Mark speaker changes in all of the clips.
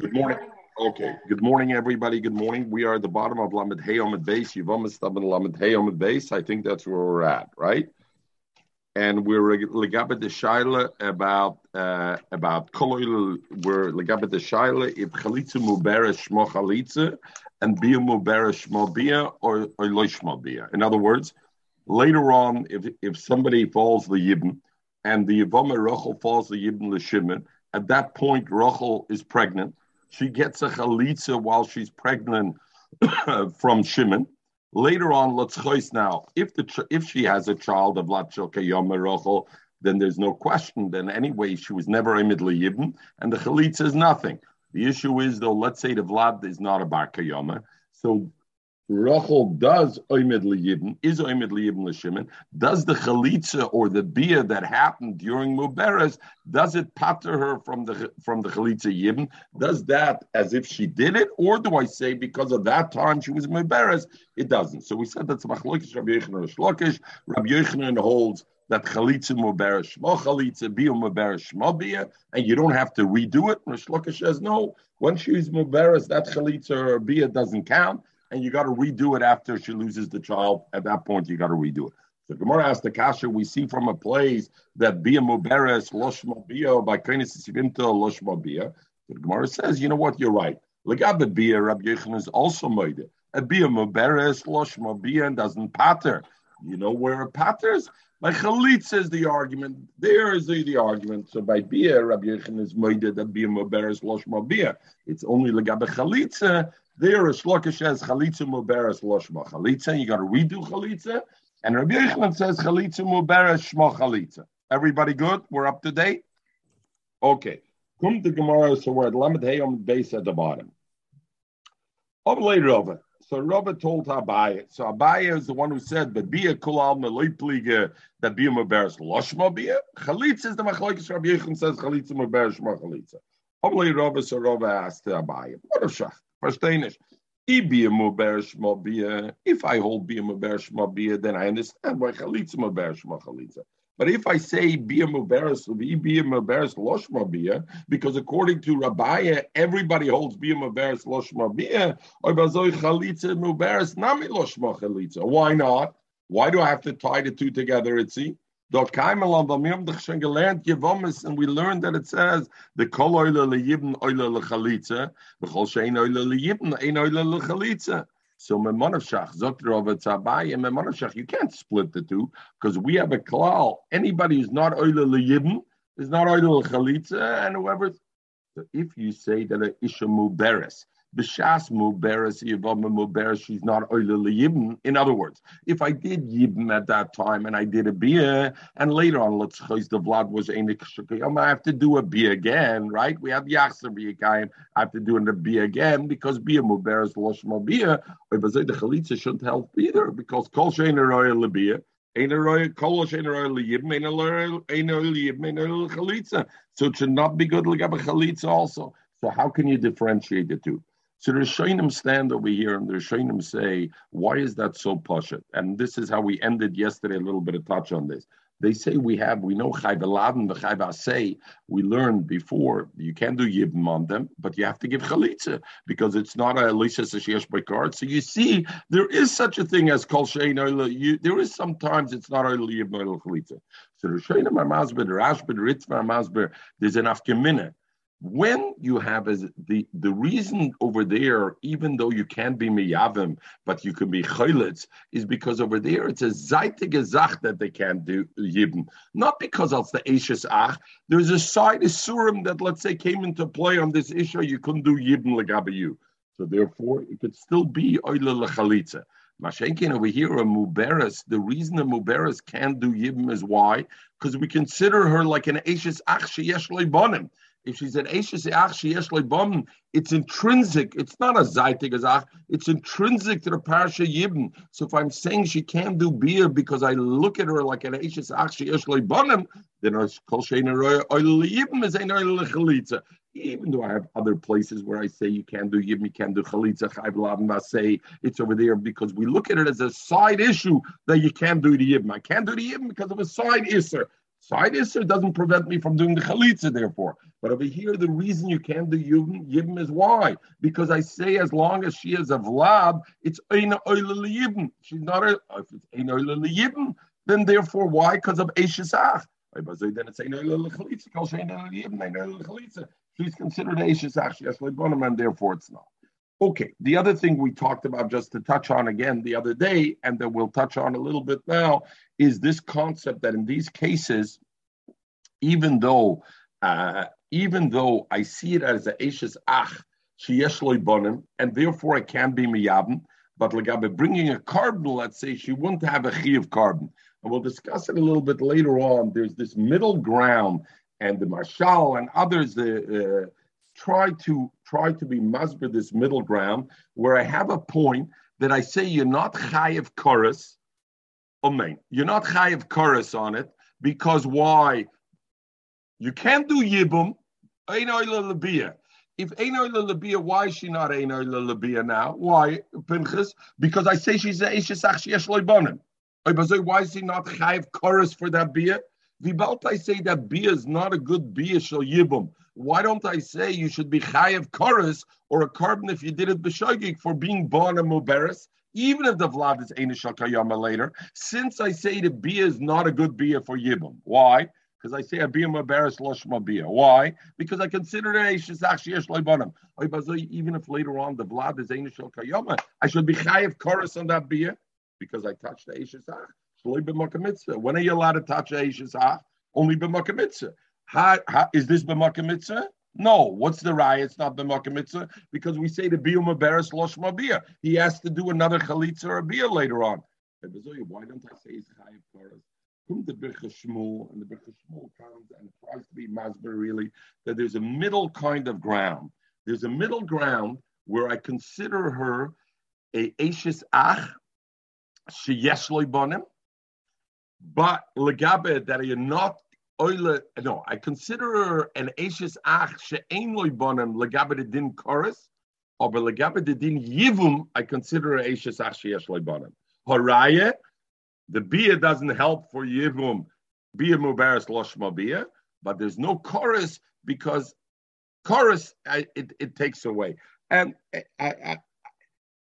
Speaker 1: Good morning. Okay. Good morning, everybody. Good morning. We are at the bottom of Lamed Hey Omid Base. Almost done Lamed Hey Omid Base. I think that's where we're at, right? And we're legabed the shaila about uh, about kolol. We're legabed the shaila if chalitza mubera shmo chalitza and bia mubera shmo bia or or bia. In other words, later on, if if somebody falls the yibn and the yivama Rachel falls the yibn l'shimon, at that point Rachel is pregnant she gets a chalitza while she's pregnant from Shimon. Later on, let's choice now. If the if she has a child of Latchel Kayom then there's no question. Then anyway, she was never imidli yibn, and the chalitza is nothing. The issue is though, let's say the Vlad is not a bar kayoma, so Rachel does oimid liyibn, is oimid liyibn l'shimon. Does the chalitza or the bia that happened during Muberes, does it patter her from the from the chalitza yibn? Does that as if she did it, or do I say because of that time she was Muberes? It doesn't. So we said that's machlokes Rabbi Yochanan Shlokish. Rabbi Yochanan holds that chalitza muberes shmo chalitza bia muberes shmo bia, and you don't have to redo it. Rish says no. Once she's muberes, that chalitza or bia doesn't count and you got to redo it after she loses the child. At that point, you got to redo it. So Gemara asked the kasha. We see from a place that bia muberes loshma bia by kainis sivimta loshma bia. The Gemara says, you know what? You're right. Legabe bia Rabbi Yechon is also made. A bia muberes loshma bia doesn't patter. You know where it patters? By chalitza is the argument. There is the, the argument. So by bia, Rabbi Yechon is made that bia muberes loshma bia. It's only legabe chalitza there is Shlokish says chalitza muberes loshma chalitza. You got to redo chalitza. And Rabbi Yochanan says chalitza muberes shma chalitza. Everybody good? We're up to date? Okay. Come to Gemara, so we're at Lamed Hayom base at the bottom. Up later over. So Robert told Abaye. So Abaye is the one who said, "But be a kulal meloipliga that be a muberes loshma be chalitza is the machlokes. Rabbi Yochanan says chalitza muberes shma later over, so Robert asked Abaye, "What a shach." Verstehe nicht. If I hold Bia Muberesh Mabia, then I understand why Chalitza Muberesh Chalitza. But if I say Bia Muberesh, Bia because according to Rabbiya, everybody holds Bia Mabia, or Bazoi Chalitza Nami. Why not? Why do I have to tie the two together, gelernt, Jevomis, and we learned that it says, the kol oile le yibn oile le chalitza, v'chol shein oile le yibn, ein oile le chalitza. So Memonashach, Zotrova and you can't split the two, because we have a klal. Anybody who's not oile le yibn is not oile le chalitza, and whoever. So if you say that a isha muberes, B'shas muberes yivama muberes. She's not oile yibn. In other words, if I did yibn at that time and I did a bia, and later on, let's say the vlad was enik I have to do a bia again, right? We have yachzer bia. I have to do a bia again because bia muberes loshma bia. But the chalitza shouldn't help either because kol shein royal bia. So it should not be good like a chalitza also. So how can you differentiate the two? So the Rishonim stand over here and the Rishonim say, why is that so poshut? And this is how we ended yesterday, a little bit of touch on this. They say we have, we know Chayv Eladen, the Chayv say we learned before, you can do Yibim on them, but you have to give Chalitza because it's not a Elisha Sashiyash Baikard. So you see, there is such a thing as Kol Shein There is sometimes it's not Oil Yibim Chalitza. So the Rishonim are Masber, the Rashba, the Ritva Masber, there's an Afkeminah when you have as the the reason over there, even though you can't be miyavim, but you can be chaylitz, is because over there it's a zeitige zach that they can't do yibn. Not because of the ashes ach. There's a side isurim that let's say came into play on this issue. You couldn't do yibn legabayu. So therefore, it could still be oile lechalitza. Mashenkin over here, a muberes. The reason a muberes can't do yibn is why? Because we consider her like an ashes ach sheyesh bonim if she's an Eishes Ach Sheyesh Lebom, it's intrinsic. It's not a Zaitig Azach. It's intrinsic to the Parasha Yibn. So if I'm saying she can't do beer because I look at her like an Eishes Ach Sheyesh Lebom, then Kol Shein Oil Yibn is Chalitza. Even though I have other places where I say you can't do Yibn, you can't do Chalitza, Chayv Lavan say it's over there because we look at it as a side issue that you can't do the Yibn. I can't do the Yibn because of a side Side Isser doesn't prevent me from doing the Chalitza, therefore. But over here, the reason you can't do Yibim, Yibim is why? Because I say as long as she is a vlab, it's Eina Oila Yibim. She's not a, if it's Eina Yibim, then therefore why? Because of Eishesach. Then it's Eina Oila Chalitza. Kol Sheina Yibim, Eina Oila Chalitza. She's considered Eishesach, she has Leibonim, and therefore it's not. Okay, the other thing we talked about just to touch on again the other day, and that we'll touch on a little bit now, is this concept that in these cases, even though uh, even though I see it as a Eshes Ach, sheyesh bonim, and therefore I can be miyabim, but legabe bringing a carbon, let's say she wouldn't have a chi of carbon. And we'll discuss it a little bit later on. There's this middle ground, and the Maharshal and others, uh, uh, try to try to be masber this middle ground where I have a point that I say you're not chayiv chorus, Oh, amen. You're not chayiv chorus on it because why? You can't do yibum. If Einoy Labia, why is she not Einoy Labia now? Why, Pinchas? Because I say she's a Eishesach Sheyesh Loibonim. Why is he not chayiv chorus for that beer? Vibalt I say that beer is not a good beer shall yibum. Why don't I say you should be chayiv chorus or a carbon if you did it b'shogig for being born a muberis? Even if the vlad is Einish Kayama later, since I say the beer is not a good beer for yibum. Why? Because I say a beer muberis losh mabia. Why? Because I consider it. Even if later on the vlad is Einish Kayama, I should be chayiv chorus on that beer because I touched the Eishis when are you allowed to touch Aisha's Ach? Only b'makom mitzvah. Is this b'makom mitzvah? No. What's the raya? It's not the mitzvah because we say the biyum beres losh mabia. He has to do another chalitza or a beer later on. Why don't I say it's chayiv chorus? Come the Birchas Shmuel, and the Birchas Shmuel comes and tries to be masber really that there's a middle kind of ground. There's a middle ground where I consider her a Ashes Ach sheyesh bonim, but legabe that you're not oile. No, I consider her an ashes ach she'ein loy bonim legabe din chorus, or legabe din yivum. I consider her ashes ach sheyesh loy bonim. Haraya, the bia doesn't help for yivum. Bia mubaris loshma bia, but there's no chorus because chorus it, it takes away. And I, I,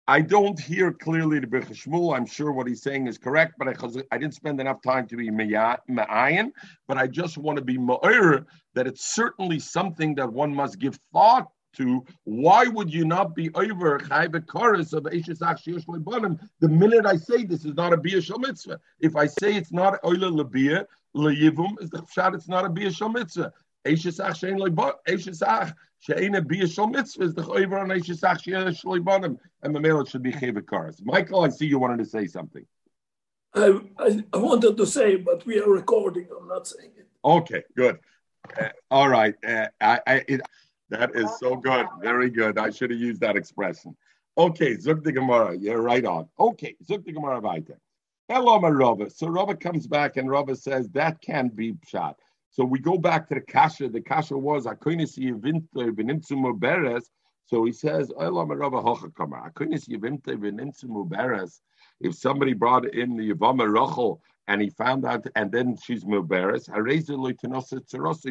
Speaker 1: I don't hear clearly the Birchas Shmuel. I'm sure what he's saying is correct, but I, I didn't spend enough time to be ma'ayin. But I just want to be ma'ir that it's certainly something that one must give thought to. Why would you not be over chayve chorus of the minute I say this is not a bia mitzvah? If I say it's not oila lebia leyivum, is the shot it's not a bia mitzvah. Eishesach shein loy Eishesach shein a bia shal mitzvah is the choiver on Eishesach shein shloy and the male should be chayve cars. Michael, I see you wanted to say something.
Speaker 2: I, I, I, wanted to say, but we are recording. I'm not saying it.
Speaker 1: Okay, good. Uh, all right. Uh, I, I it, that is so good. Very good. I should have used that expression. Okay, Zuk the Gemara. You're right on. Okay, Zuk the Gemara weiter. Hello, my Rava. So Rava comes back and Rava says that can't be shot. So we go back to the kasha. The kasha was akoinisi yivinter v'nimtzumu beres. So he says, if somebody brought in the Yavama Rachel and he found out, and then she's Muberes,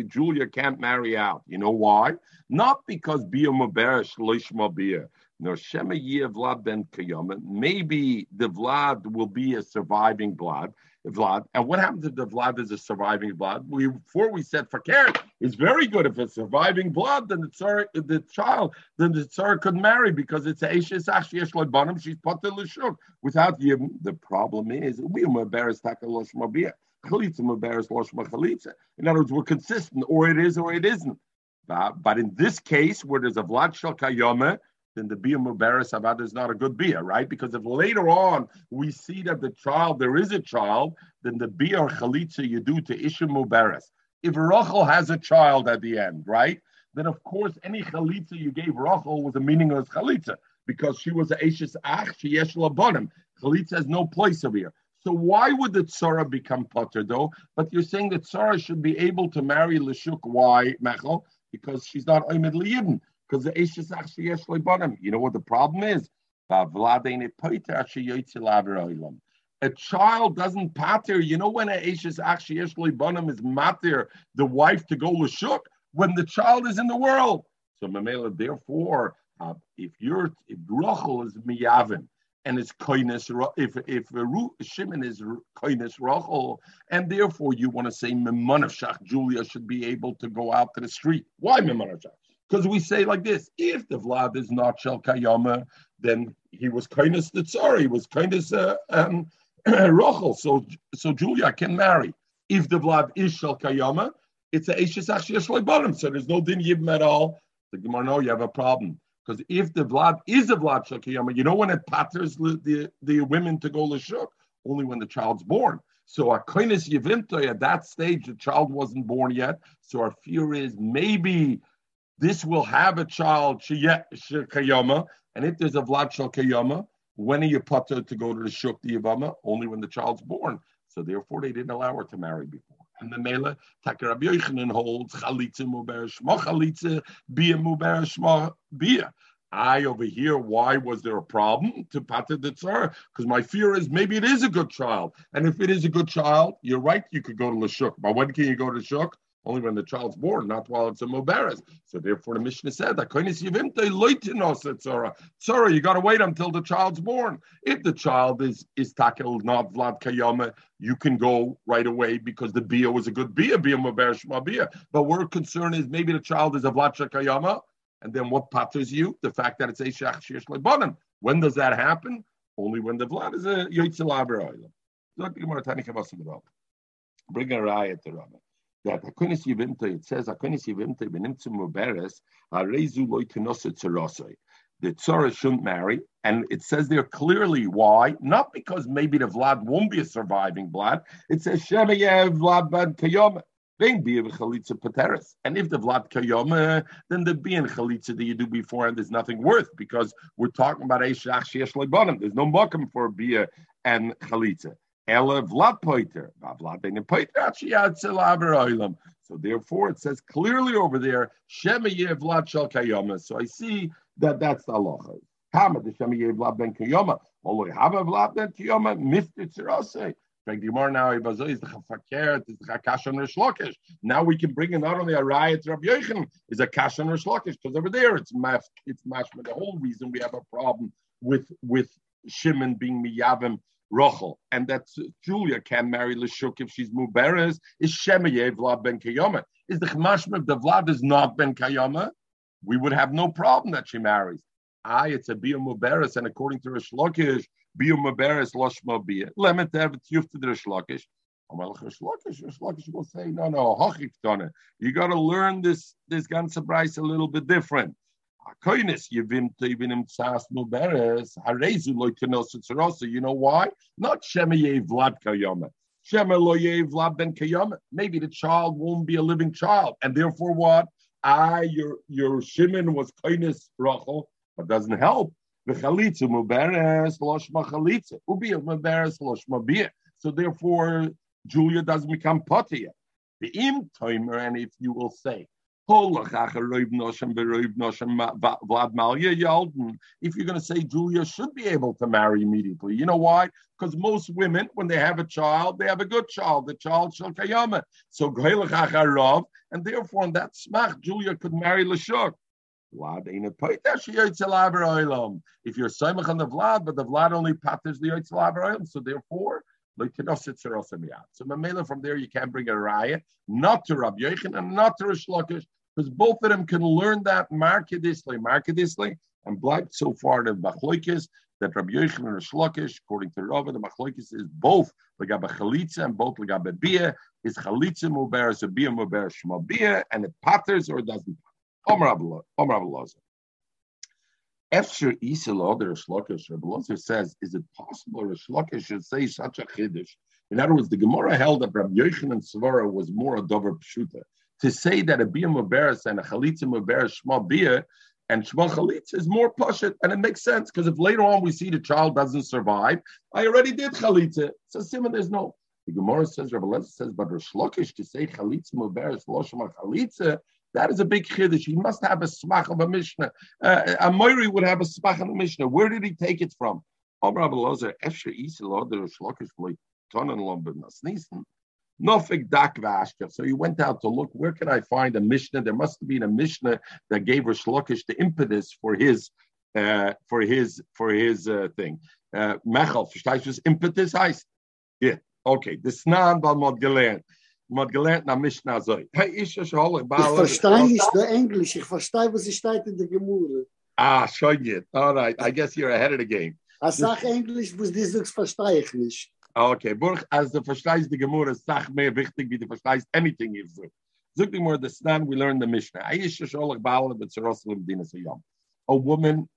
Speaker 1: Julia can't marry out. You know why? Not because Bia Muberes, Lishma Bia. No, Shema Vlad ben Kayama. Maybe the Vlad will be a surviving Vlad. Vlad. And what happens if the Vlad is a surviving Vlad? We before we said fakir is very good. If it's surviving Vlad, then the tsar, the child, then the tsar could marry because it's Aishes Ashiyesh Lebanim. She's the Lishuk without Yibn. The problem is we are embarrassed Takalosh Mabia. Chalitza embarrassed Losh Chalitza. In other words, we're consistent, or it is or it isn't. But in this case, where there's a Vlad Shal Kayome, then the Bia Mubarak Avad is not a good Bia, right? Because if later on we see that the child, there is a child, then the or Chalitza you do to Isha Mubarak. If Rachel has a child at the end, right? Then of course any Chalitza you gave Rachel was a meaningless Chalitza because she was a Ashes Ach, she Yesh Labonim. Chalitza has no place over here. So why would the Tzara become Potter though? But you're saying that Tzara should be able to marry Lashuk. Why, Mechel? Because she's not Oimid Liyidin because the Eishes actually yesh bottom. You know what the problem is? a child doesn't pater. You know when a is actually Bonham is matir, the wife to go lashuk, when the child is in the world. So Mamela, therefore, uh, if you're if Rachel is miyavin and it's koines, if if Shimon is koines Rachel, and therefore you want to say Memonavshach, Julia should be able to go out to the street. Why Memonavshach? Because we say like this: if the Vlad is not Shel Kayama, then he was koines the Tsar, he was koines uh, um, Rachel, so so Julia can marry. If the Vlad is Shel Kayama, it's a Eishes Achshir bottom, so there's no din yibim at all. The Gemara, no, you have a problem. Because if the Vlad is a Vlad Shel Kayama, you know when it patters the, the women to go Lashuk? Only when the child's born. So a koines yivimto at that stage, the child wasn't born yet. So our fear is maybe this will have a child kayama, and if there's a vlad Shekayama, when are you putter to go to the shuk the yavama? Only when the child's born. So therefore, they didn't allow her to marry before. And the Mela, Taka Rabbi Yochanan holds chalitza muber shma chalitza bia muber shma bia. I over here, why was there a problem to pater the tsar? Because my fear is maybe it is a good child. And if it is a good child, you're right, you could go to Lashuk. But when can you go to the Shuk? Only when the child's born, not while it's a mubarak. So therefore, the Mishnah said Sorry, you got to wait until the child's born. If the child is is takel not vlad kayama, you can go right away because the bia was a good bia, bia mubarak bia. But we're concerned is maybe the child is a vlad kayama, and then what patters you? The fact that it's a shach shirsh lebanon. When does that happen? Only when the vlad is a yotzelaber Bring a riot to Rama that Akonis Yivimta, it says Akonis Yivimta benimtzu muberes arezu loitinosa tzarosoi. The tzara shouldn't marry, and it says there clearly why. Not because maybe the Vlad won't be a surviving Vlad. It says Shemayev Vlad Bad Kayom. And if the Vlad Kayoma, uh, then the being Chalitza that you do before and there's nothing worth because we're talking about Eishach Shesh Lebanim. There's no mokum for Bia uh, and Chalitza. So therefore, it says clearly over there. So I see that that's the halacha. Kama. Now we can bring in not only a riot to Rabbi Yochanan, is a kash on Rishlakish, because over there it's maf, it's mashma. The whole reason we have a problem with with Shimon being miyavim Rachel, and that Julia can marry Lashuk if she's Muberes, is Shemaye Vlad ben Kayama. Is the Chmashma if the Vlad is not ben Kayama, we would have no problem that she marries. Ah, it's a Bia Muberes, and according to Rish Lakish, Bia Muberes Loshma Bia. Lemon it to the Rish Lakish. Lakish will say, no, no, You got to learn this this Bryce a little bit different. You know why? Not vlad vlad ben. Maybe the child won't be a living child, and therefore what? Ah, your your Shimon was koinis rachel, but doesn't help. Muberes chalitza. Muberes. So therefore, Julia doesn't become potia. The im timer, and if you will say if you're going to say Julia should be able to marry immediately, you know why? Because most women, when they have a child, they have a good child. The child shall kayama. So and therefore, in that smach, Julia could marry Lashuk. If you're Simach on the Vlad, but the Vlad only patters the Yotzelaber so therefore, so Mamela from there you can bring a raya, not to Rabbi Yechon and not to Rish because both of them can learn that markedisly, markedisly, and bleibt so far the machloikis that Rabbi Yechon and Rish Lakish, according to Rava, the machloikis is both legabe chalitza and both legabe bia is chalitza muber is a bia muber shma bia, and it patters or doesn't. Omer Abelazar. Efsher Isel the Rish Lakish, Rabbi says, is it possible Rish Lakish should say such a chiddush? In other words, the Gemara held that Rabbi Yochanan and Svara was more a dover pshuta. To say that a bia muberes and a chalitza muberes shma bia and shma chalitza is more pashit, and it makes sense because if later on we see the child doesn't survive, I already did chalitza. So Simon, there's no. The Gemara says, Rabbi Lezer says, but Rish Lakish to say chalitza muberes lo shma chalitza that is a big chiddush. He must have a smach of a Mishnah. Uh, a Moiri would have a smach of a Mishnah. Where did he take it from? Dak. So he went out to look, where can I find a Mishnah? There must have been a Mishnah that gave Rish Lakish the impetus for his uh, for his for his uh, thing. Uh, Mechel, verstehst du, impetus heißt? Yeah, okay. The Snan bal mod. Mod gelernt na Mishnah so. Hey, ich schon
Speaker 3: Ich verstehe nicht der Englisch. Ich verstehe, was ich steht in der Gemure.
Speaker 1: Ah, schon jetzt. All right. I guess you're ahead of the game.
Speaker 3: Als sag Englisch, was du sagst, verstehe ich nicht.
Speaker 1: Okay, Burg, als du verstehst die Gemure, sag mehr wichtig, wie du verstehst anything you do. Zug die more the Snan, we learn the Mishnah. Aisha sholach ba'ala b'tzerosalim dinas hayom. A woman,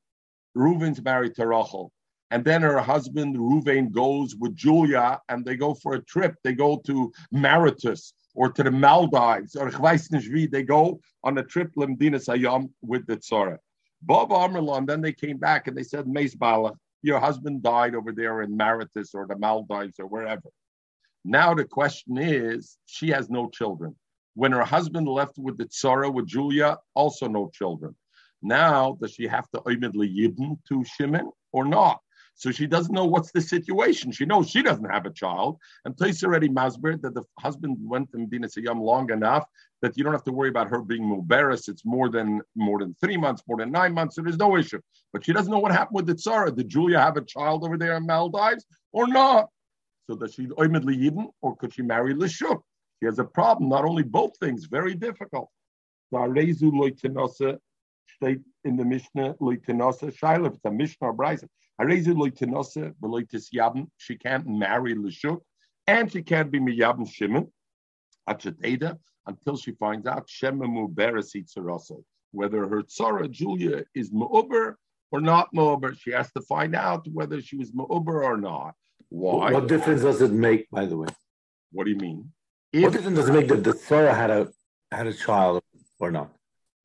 Speaker 1: Reuven's married to Rachel. And then her husband, Reuven, goes with Julia and they go for a trip. They go to Mauritius or to the Maldives or ich They go on a trip Lemdina Sayam with the Tzara. Bob Amrlan, then they came back and they said, Meis Balach, your husband died over there in Mauritius or the Maldives or wherever. Now the question is, she has no children. When her husband left with the Tzara, with Julia, also no children. Now, does she have to oimidly yibn to Shimon or not? So she doesn't know what's the situation. She knows she doesn't have a child. And Tais already masber that the husband went to Medina Sayyam long enough that you don't have to worry about her being muberis. It's more than more than three months, more than nine months, so there's no issue. But she doesn't know what happened with the Tsara. Did Julia have a child over there in Maldives or not? So does she oimidly yibn or could she marry Lishuk? She has a problem, not only both things, very difficult. State in the Mishnah, Loitinasa, Shiloh, it's a Mishnah or. She can't marry Lishuk, and she can't be Miyabim Shimon until she finds out whether her tzara Julia is Mu'uber or not Mu'uber. She has to find out whether she was Mu'uber or not. Why?
Speaker 4: What difference does it make, by the way?
Speaker 1: What do you mean?
Speaker 4: If, what difference does it make that the tzara had a had a child or not?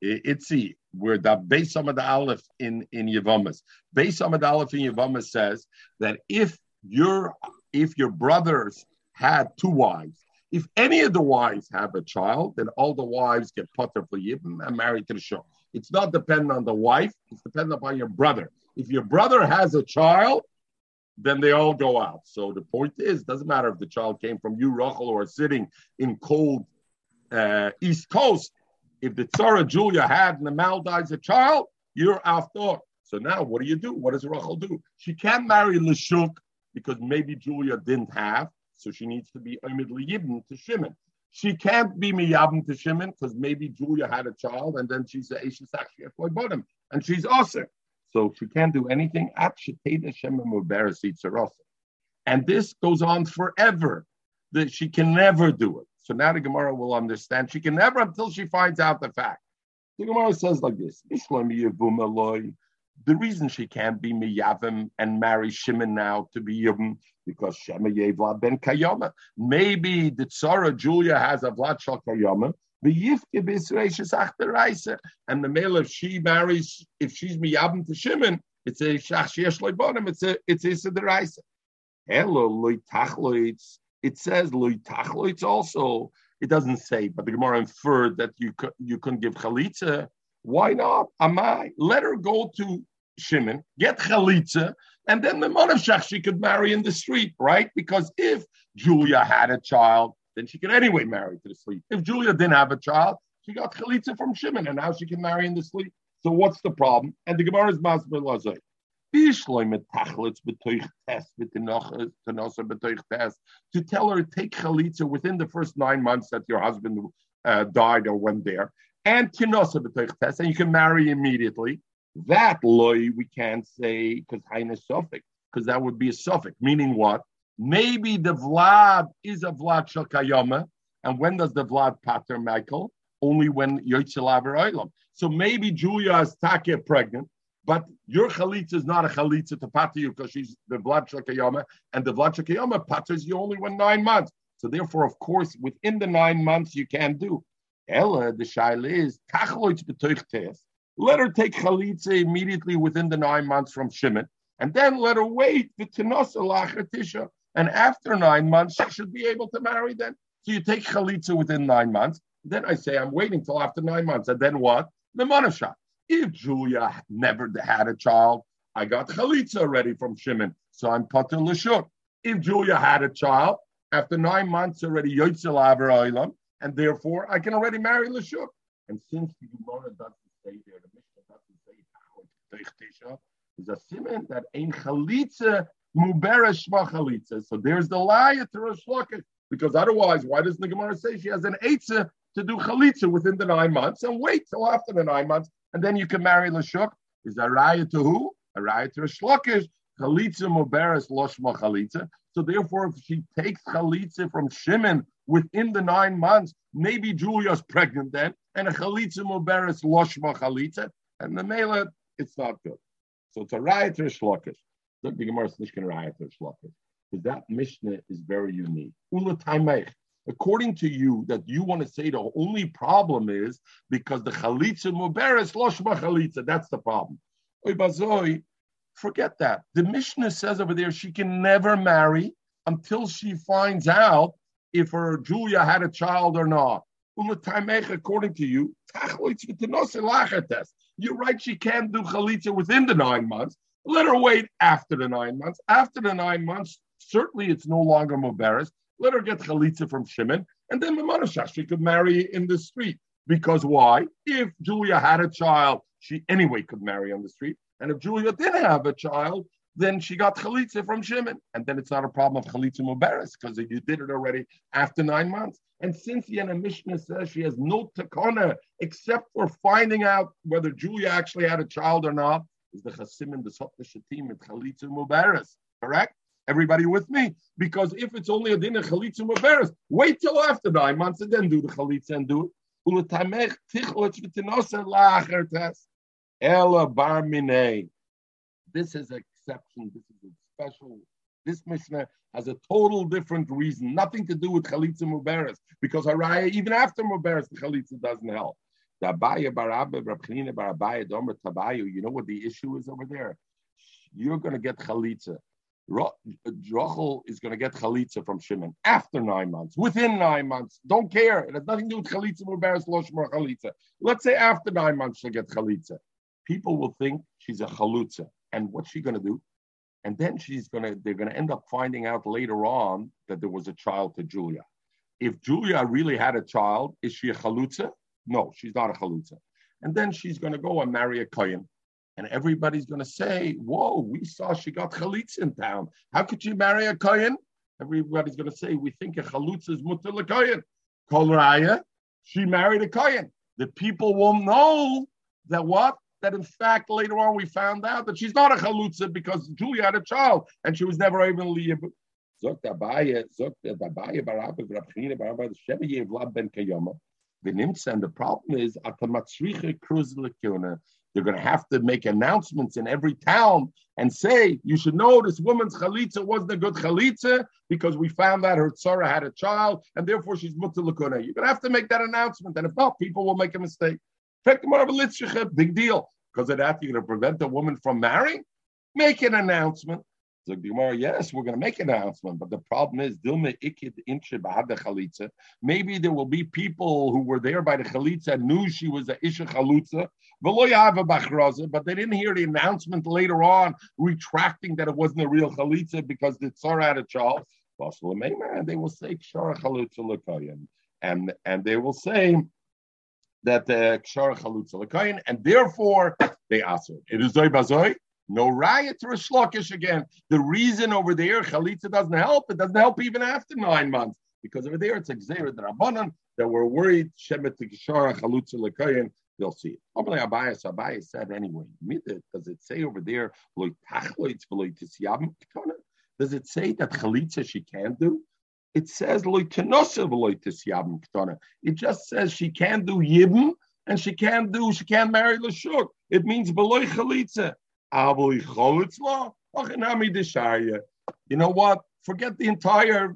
Speaker 1: It's see where the base of the Aleph in in Yavamas. Base of the Aleph in Yavamas says that if your if your brothers had two wives, if any of the wives have a child, then all the wives get potter for Yibam and married to the show. It's not dependent on the wife; it's dependent upon your brother. If your brother has a child, then they all go out. So the point is, doesn't matter if the child came from you, Rachel, or sitting in cold uh, East Coast if the Tzara Julia had and the Maldives a child, you're after. So now what do you do? What does Rachel do? She can't marry Lishuk because maybe Julia didn't have, so she needs to be immediately Yibn to Shimon. She can't be Miyabim to Shimon because maybe Julia had a child and then she's a she's actually a bottom and she's also. So she can't do anything. And this goes on forever. That she can never do it. So now the Gemara will understand. She can never until she finds out the fact. The Gemara says like this: The reason she can't be miyavim and marry Shimon now to be yavim because Shema Yevla ben Kayama. Maybe the Tzara Julia has a Vlad Shal Kayama. And the male, if she marries, if she's miyavim to Shimon, it's a shachshiyash loibonim. It's a it's a sederaisa. Hello, loitachloitz it says It's also. It doesn't say, but the Gemara inferred that you could you couldn't give chalitza. Why not? Am I? let her go to Shimon, get chalitza, and then the mother Monavshach she could marry in the street, right? Because if Julia had a child, then she could anyway marry to the street. If Julia didn't have a child, she got chalitza from Shimon, and now she can marry in the street. So what's the problem? And the Gemara is masber lazay to tell her take chalitza within the first nine months that your husband uh, died or went there, and test, and you can marry immediately. That loy we can't say because haina suffix, because that would be a suffix. Meaning what? Maybe the vlad is a vlad shakayama, and when does the vlad pater Michael? Only when yotzelav So maybe Julia is take pregnant but your chalitza is not a chalitza to pater you because she's the vlad shakayama, and the vlad shakayama paters you only when nine months. So therefore, of course, within the nine months you can do. Ella, the shaila is tachloitz Let her take chalitza immediately within the nine months from Shimon, and then let her wait v'tinosa lacher tisha. And after nine months, she should be able to marry then. So you take chalitza within nine months. Then I say I'm waiting till after nine months, and then what? The monashah. If Julia never had a child, I got chalitza already from Shimon, so I'm pater l'shuk. If Julia had a child after nine months already yotzel olam, and therefore I can already marry l'shuk. And since the Gemara doesn't say there, the Mishnah doesn't say how is a simon that ain't chalitza muberesh chalitza. So there's the lie to Rosh because otherwise, why doesn't the Gemara say she has an eitzah to do chalitza within the nine months and wait till after the nine months and then you can marry Lashuk? Is a raya to who? A raya to a Shlokish. Chalitza muberes loshma chalitza. So therefore, if she takes chalitza from Shimon within the nine months, maybe Julia's pregnant then, and a chalitza muberes loshma chalitza, and the mela, it's not good. So it's a raya to a Shlokish. The Gemara is not to to Shlokish. Because that Mishnah is very unique. Ula according to you, that you want to say the only problem is because the chalitza muberes loshma chalitza. That's the problem. Forget that. The Mishnah says over there she can never marry until she finds out if her Julia had a child or not. According to you, you're right. She can't do chalitza within the nine months. Let her wait after the nine months. After the nine months, certainly it's no longer muberes. Let her get chalitza from Shimon, and then Mamanashash, she could marry in the street. Because why? If Julia had a child, she anyway could marry on the street. And if Julia didn't have a child, then she got chalitza from Shimon. And then it's not a problem of chalitza muberes because you did it already after nine months. And since the Mishnah says she has no takana except for finding out whether Julia actually had a child or not, is the chasimim, the sotna shatim, and chalitza muberes. Correct? Everybody with me? Because if it's only a din of chalitza muberes, wait till after nine months and then do the chalitza and do it. This is an exception. This is a special. This Mishnah has a total different reason, nothing to do with chalitza muberes, because haraya even after muberes the chalitza doesn't help. You know what the issue is over there? You're going to get chalitza. Rachel is going to get chalitza from Shimon after nine months, within nine months. Don't care. It has nothing to do with chalitza muberes loshmar chalitza. Let's say after nine months she'll get chalitza. People will think she's a chalutza, and what's she going to do? And then she's going to. They're going to end up finding out later on that there was a child to Julia. If Julia really had a child, is she a chalutza? No, she's not a chalutza. And then she's going to go and marry a kohen and everybody's going to say, "Whoa, we saw she got chalitza in town. How could she marry a kohen?" Everybody's going to say, "We think a chalitza is mutter kohen." Kol raya, she married a kohen. The people will know that what that in fact later on we found out that she's not a chalutza because Julia had a child and she was never even Ben Kayoma. And the problem is, they're going to have to make announcements in every town and say, you should know this woman's chalitza wasn't a good chalitza because we found that her tzara had a child and therefore she's mutter lakuna. You're going to have to make that announcement. And if not, people will make a mistake. The big deal. Because of that, you're going to prevent a woman from marrying? Make an announcement. So Gemara, yes, we're going to make an announcement, but the problem is, maybe there will be people who were there by the chalitza knew she was a isha chalutza, but they didn't hear the announcement later on retracting that it wasn't a real chalitza because the tzara had a child. They will say kshara chalutza and and they will say that uh, the kshara chalutza and therefore they answer. It is zoy bazoy. No riot a shlokish again. The reason over there, chalitza doesn't help. It doesn't help even after nine months because over there it's a rabbanon that we're worried shemet kishara chalutza lekayin. They'll see it. Probably Abayas Abayas said anyway. Does it say over there Does it say that chalitza she can't do? It says It just says she can't do yibum and she can't do she can't marry lashuk. It means beloy chalitza. You know what? Forget the entire.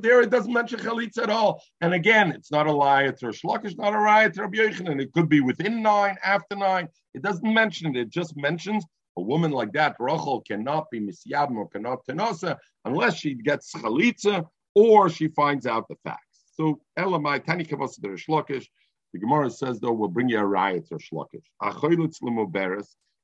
Speaker 1: There it doesn't mention chalitza at all. And again, it's not a riot or shlok is not a riot or and It could be within nine, after nine. It doesn't mention it. It just mentions a woman like that, Rachel, cannot be misyabim or cannot tenosa unless she gets chalitza or she finds out the facts. So Elamai Tani Kavasa the Shlokish. The Gemara says though we'll bring you a riot or shlokish.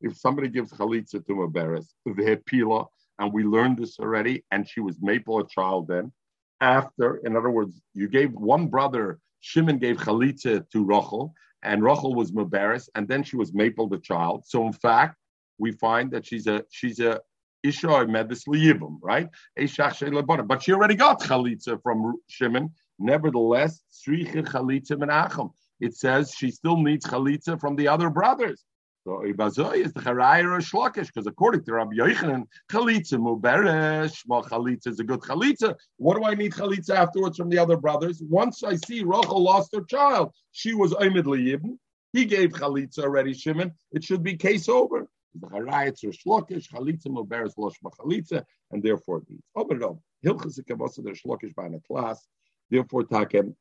Speaker 1: If somebody gives chalitza to Maberes, vehepila, and we learned this already, and she was maple a child then. After, in other words, you gave one brother, Shimon gave chalitza to Rachel, and Rachel was Maberes, and then she was maple the child. So in fact, we find that she's a she's a Isha Medis Yibum, right? But she already got chalitza from Shimon. Nevertheless, Sricha chalitza menachem. It says she still needs chalitza from the other brothers. So Ibazoy is the Charayir or Shlokish, because according to Rabbi Yochanan, Chalitza Muberesh, well, Chalitza is a good Chalitza. What do I need Chalitza afterwards from the other brothers? Once I see Rachel lost her child, she was Oimid Yibn. He gave Chalitza already, Shimon. It should be case over. The Charayir or Shlokish, Chalitza Muberesh, Loshma Chalitza, and therefore these. Oberdo, Hilchas Kavasa, the Shlokish by a class. Therefore, Takem,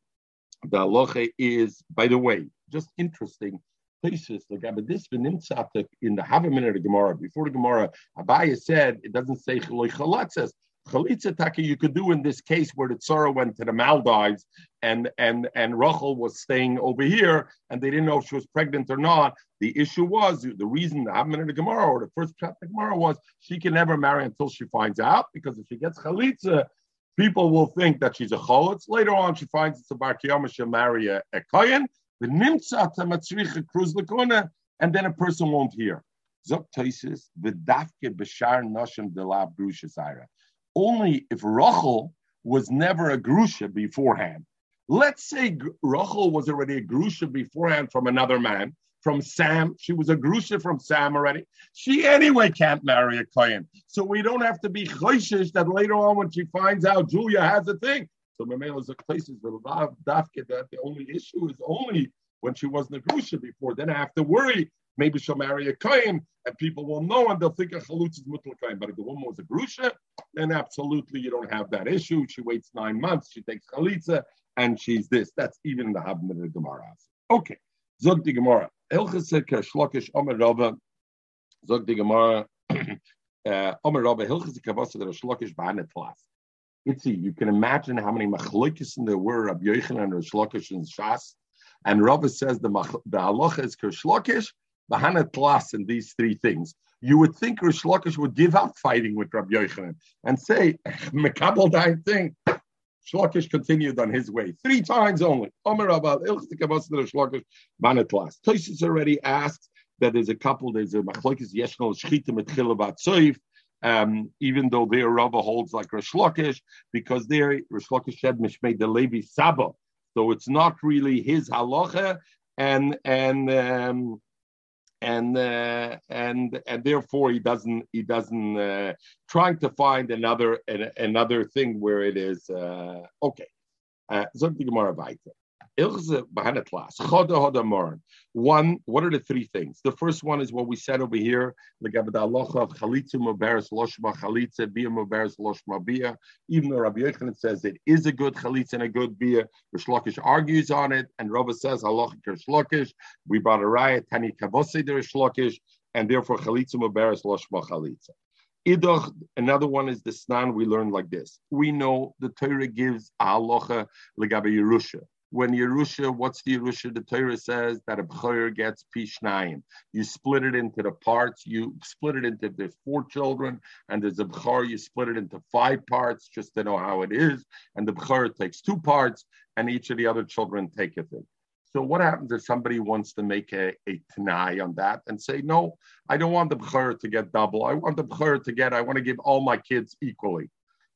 Speaker 1: the halacha is, by the way, just interesting places like Benimtzatek in the half a minute of Gemara. Before the Gemara, Abaya said it doesn't say Chalatzes. Chalitza taka you could do in this case where the Tzara went to the Maldives and and and Rachel was staying over here and they didn't know if she was pregnant or not. The issue was the reason the minute of Gemara or the first chapter Gemara was she can never marry until she finds out because if she gets Chalitza, people will think that she's a Chalitz. Later on, she finds it's a Bar she'll marry a, a the and then a person won't hear. Only if Rachel was never a grusha beforehand. Let's say Rachel was already a grusha beforehand from another man, from Sam. She was a grusha from Sam already. She anyway can't marry a kohen. So we don't have to be choishish that later on when she finds out Julia has a thing, so Mamela is places where Dafke that the only issue is only when she wasn't a Grusha before. Then I have to worry. Maybe she'll marry a Kain and people will know and they'll think a Chalutz is Mutal Kain. But if the woman was a Grusha, then absolutely you don't have that issue. She waits nine months, she takes Chalitza, and she's this. That's even in the Habman of the Gemara. Okay. Zog the Gemara. Hilchesek Shlokish Omer Rava. Zog the Gemara. Uh, Omer Kavasa that Shlokish Tlas. Itzi, you can imagine how many machlokes there were of Yochanan and Shlokish and Shas. And Rava says the, the halacha is Kershlokish, Bahana Tlas, and these three things. You would think Rish would give up fighting with Rabbi Yochanan and say, Mekabel Dain thing. Shlokish continued on his way three times only. Omer Rabba, Shlokish, Tlas. Tosis already asked that there's a couple, there's a machlokes yeshnal shchita mitchilavat soif, um, even though their Rava holds like Rish Lakish, because there Rish Lakish said Mishmei the Levi Saba, so it's not really his halacha, and and um, and uh, and and therefore he doesn't he doesn't uh, trying to find another an, another thing where it is uh, okay. Uh, one, what are the three things? The first one is what we said over here, even though Rabbi Yochanan says it is a good chalitza and a good beer, Rish argues on it, and Rava says We brought a raya, Tani Kavose de and therefore chalitza muberes loshma chalitza. Idach, another one is the snan we learned like this. We know the Torah gives a halacha legabe Yerusha when Yerusha, what's the Yerusha? The Torah says that a B'chor gets Pishnayim. You split it into the parts. You split it into, there's four children, and there's a B'chor, you split it into five parts just to know how it is. And the B'chor takes two parts, and each of the other children take it. So what happens if somebody wants to make a, a Tanai on that and say, no, I don't want the B'chor to get double. I want the B'chor to get, I want to give all my kids equally.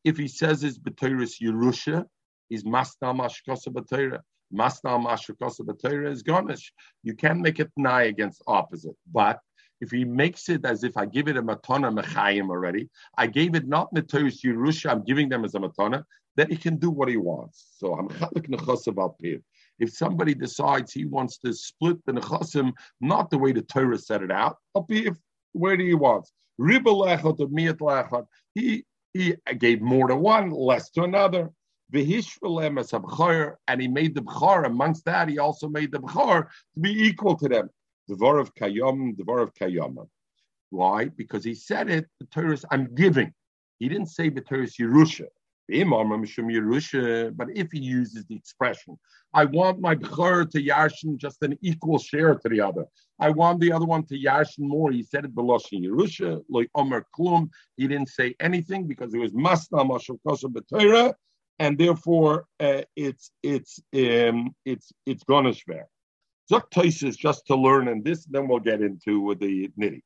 Speaker 1: If he says his B'toris Yerusha, is masna mashkosa b'teira. Masna mashkosa b'teira is garnish. You can't make it nigh against opposite. But if he makes it as if I give it a matana mechayim already, I gave it not metoris Yerusha, I'm giving them as a matana, then he can do what he wants. So I'm chalik nechosav al If somebody decides he wants to split the nechosim, not the way the Torah set it out, al where do he wants? Riba lechot lechot. He he gave more to one, less to another and he made the Bchor, amongst that, he also made the Bchor to be equal to them. Dvar of Kayom, Dvar of Kayama. Why? Because he said it, the Torah I'm giving. He didn't say the Torah Yerusha. But if he uses the expression, I want my bchor to yarshin just an equal share to the other. I want the other one to yarshin more. He said it beloshin Yerusha, like Omer Klum. He didn't say anything because it was masna mashal kosa b'Torah, and therefore uh, it's it's um, it's it's gonna shver. Zok is just to learn, and this then we'll get into with the nitty.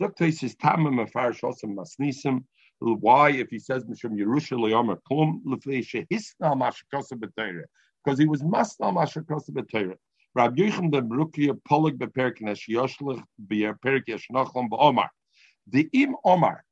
Speaker 1: Zok is tamim afar shosam masnisim. Why, if he says Mishum Yerusha Leomer Klum Lefeisha Hisna Mashakasa B'Teira? Because he was Masna Mashakasa B'Teira. Rab Yechim the Brukia Polig Beperk Yoshlich Beperk Yeshnachlam Omar. The Im Omar,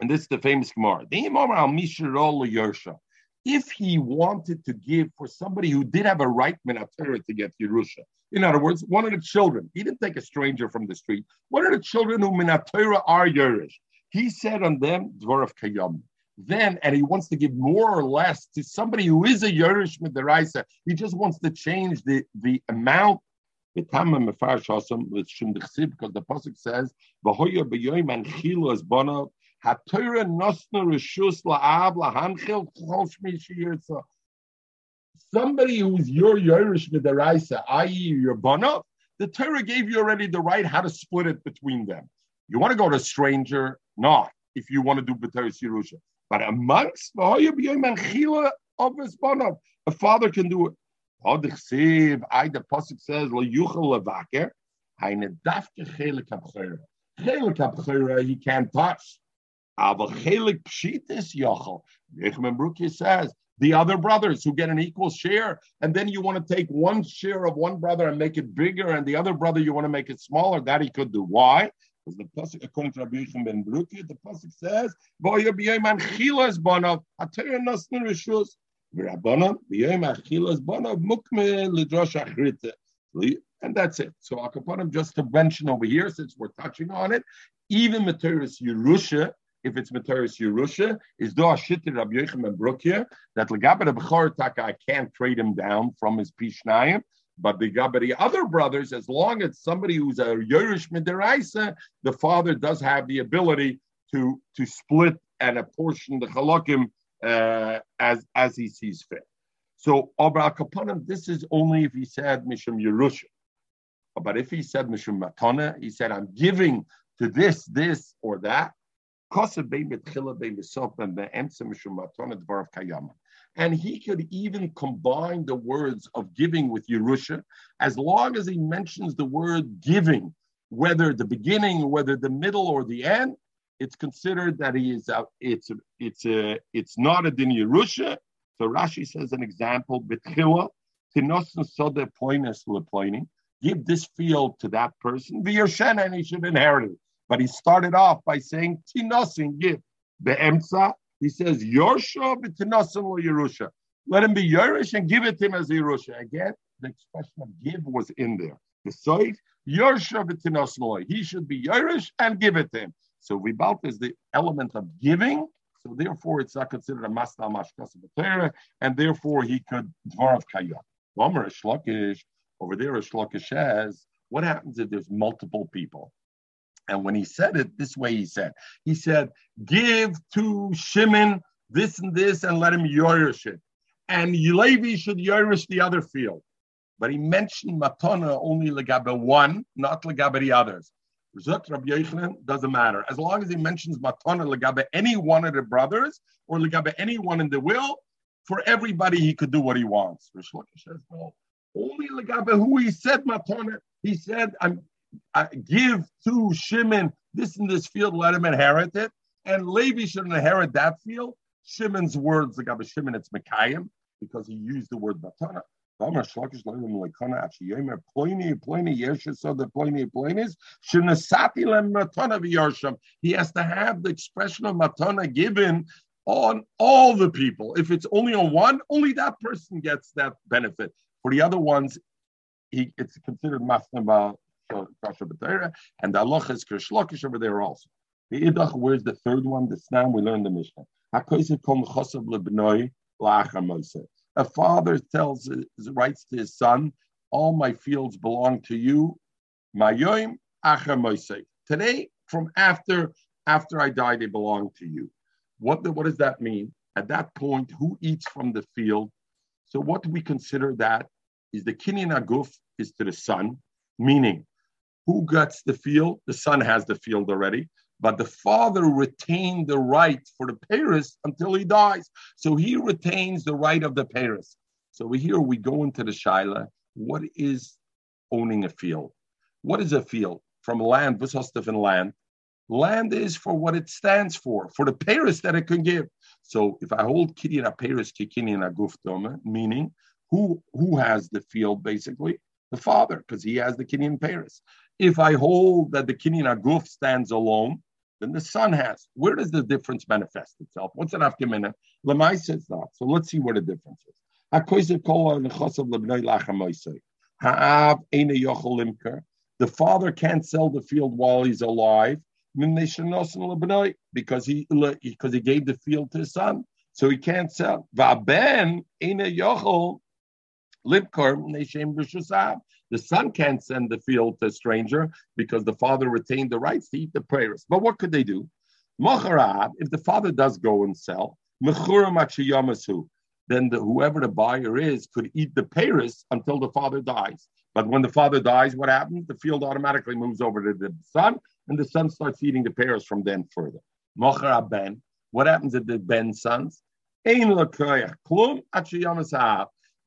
Speaker 1: and this is the famous Gemara. The Im Omar Al Mishirol Yersha. If he wanted to give for somebody who did have a right minatera to get Yerusha, in other words, one of the children, he didn't take a stranger from the street. One of the children who minatera are Yerush. He said on them, Dvorav Kayam. Then, and he wants to give more or less to somebody who is a Yerush Midaraisa. He just wants to change the, the amount. Because the pasuk says, "V'hoya b'yoyim and chilas bana haTorah nosna rishus la'ab lahanchil chol shmi Somebody who's your Yerush Midaraisa, i.e., your bana, the Torah gave you already the right how to split it between them. You want to go to a stranger, not if you want to do B'teris Yerusha. But amongst the a father can do it. I the pasuk says lo yuchel levaker. Eine dafke chelik abchera. Chelik abchera he can't touch. Aber chelik pshitis yochel. Yechman Bruki says the other brothers who get an equal share, and then you want to take one share of one brother and make it bigger, and the other brother you want to make it smaller. That he could do. Why? Because the pasuk, according to Rabbi Yechim ben Bruki, the pasuk says, "Voyer b'yayman chilas banav atayr nasnu rishus v'rabbanan b'yayim achilas banav mukme lidrosh achrite." And that's it. So Akapanim, just to mention over here, since we're touching on it, even Materis Yerusha, if it's Materis Yerusha, is do Ashit Rabbi Yechim and Brukia, that Legabed Bechor Taka, I can't trade him down from his Pishnayim, but the the other brothers, as long as somebody who's a Yerush Midiraisa, the father does have the ability to to split and apportion the halakim uh, as as he sees fit. So Abra Kapanim, this is only if he said Mishum Yerusha. But if he said Mishum Matana, he said, I'm giving to this, this, or that. And the he could even combine the words of giving with Yerusha, as long as he mentions the word giving, whether the beginning, whether the middle, or the end, it's considered that he is a, it's a, it's a, it's not a din Yerusha. So Rashi says an example, betchila, tinosan sode poinus lepoining, give this field to that person, v'yoshen, and he should inherit it. But he started off by saying tinosin, give. The emsa, he says, Yorsha b'tinasim Yerusha. Let him be Yerush and give it to him as Yerusha. Again, the expression of give was in there. The side, Yorsha b'tinasim He should be Yerush and give it to him. So Vibalt is the element of giving. So therefore, it's not considered a masna mashkas and therefore he could dvarav kayah. Omer over there, Shlokish says, what happens if there's multiple people? And when he said it this way, he said, he said, give to Shimon this and this and let him yorish it. And Levi should yorish the other field. But he mentioned Matana only legabe one, not legabe the others. Zut Rabbi doesn't matter. As long as he mentions Matana legabe any one of the brothers or legabe anyone in the will, for everybody he could do what he wants. Rish says, no. Only legabe who he said Matana, he said, I'm give to Shimon this and this field, let him inherit it, and Levi should inherit that field. Shimon's words, like Abba Shimon, it's Mekayim, because he used the word Batana. He has to have the expression of matana given on all the people. If it's only on one, only that person gets that benefit. For the other ones, he, it's considered B'Teira, and the Allah is Kirshlokish over there also. The Idach, where's the third one? The Snam, we learned the Mishnah. A father tells, writes to his son, all my fields belong to you. Mayoim Today, from after after I die, they belong to you. What, the, what does that mean? at that point, who eats from the field? So what we consider that is the kinyan aguf is to the son, meaning who gets the field? The son has the field already, but the father retained the right for the peiris until he dies. So he retains the right of the peiris. So here we go into the Shaila. What is owning a field? What is a field? From land, Busostaf in land. Land is for what it stands for, for the peiris that it can give. So if I hold Kinyan peiris Kinyan Guftoma, meaning who who has the field basically? The father, because he has the Kinyan peiris. If I hold that the Kinyan Aguf stands alone, then the son has. Where does the difference manifest itself? What's an afkamina? Lemai says that. So let's see what the difference is. The father can't sell the field while he's alive because he because he gave the field to his son, so he can't sell. The son can't send the field to a stranger because the father retained the rights to eat the prayers. But what could they do? If the father does go and sell, then the, whoever the buyer is could eat the peiris until the father dies. But when the father dies, what happens? The field automatically moves over to the son, and the son starts eating the peiris from then further. ben. What happens at the Ben sons?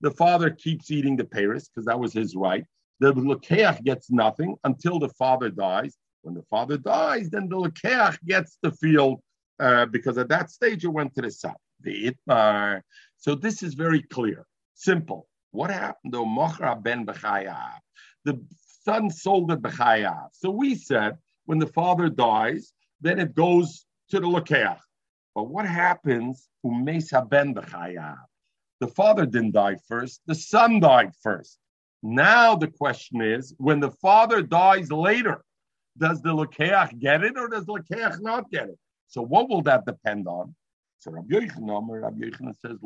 Speaker 1: The father keeps eating the peiris because that was his right. The Lekeach gets nothing until the father dies. When the father dies, then the Lekeach gets the field uh, because at that stage it went to the son. The Itmar. So this is very clear, simple. What happened though? Mochra ben b'chayav. The son sold it b'chayav. So we said when the father dies, then it goes to the Lekeach. But what happens? Umesa ben b'chayav. The father didn't die first, the son died first. Now the question is when the father dies later, does the Lekeach get it or does the Lekeach not get it? So what will that depend on? So Rabbi Yochanan, Rabbi Yochanan says,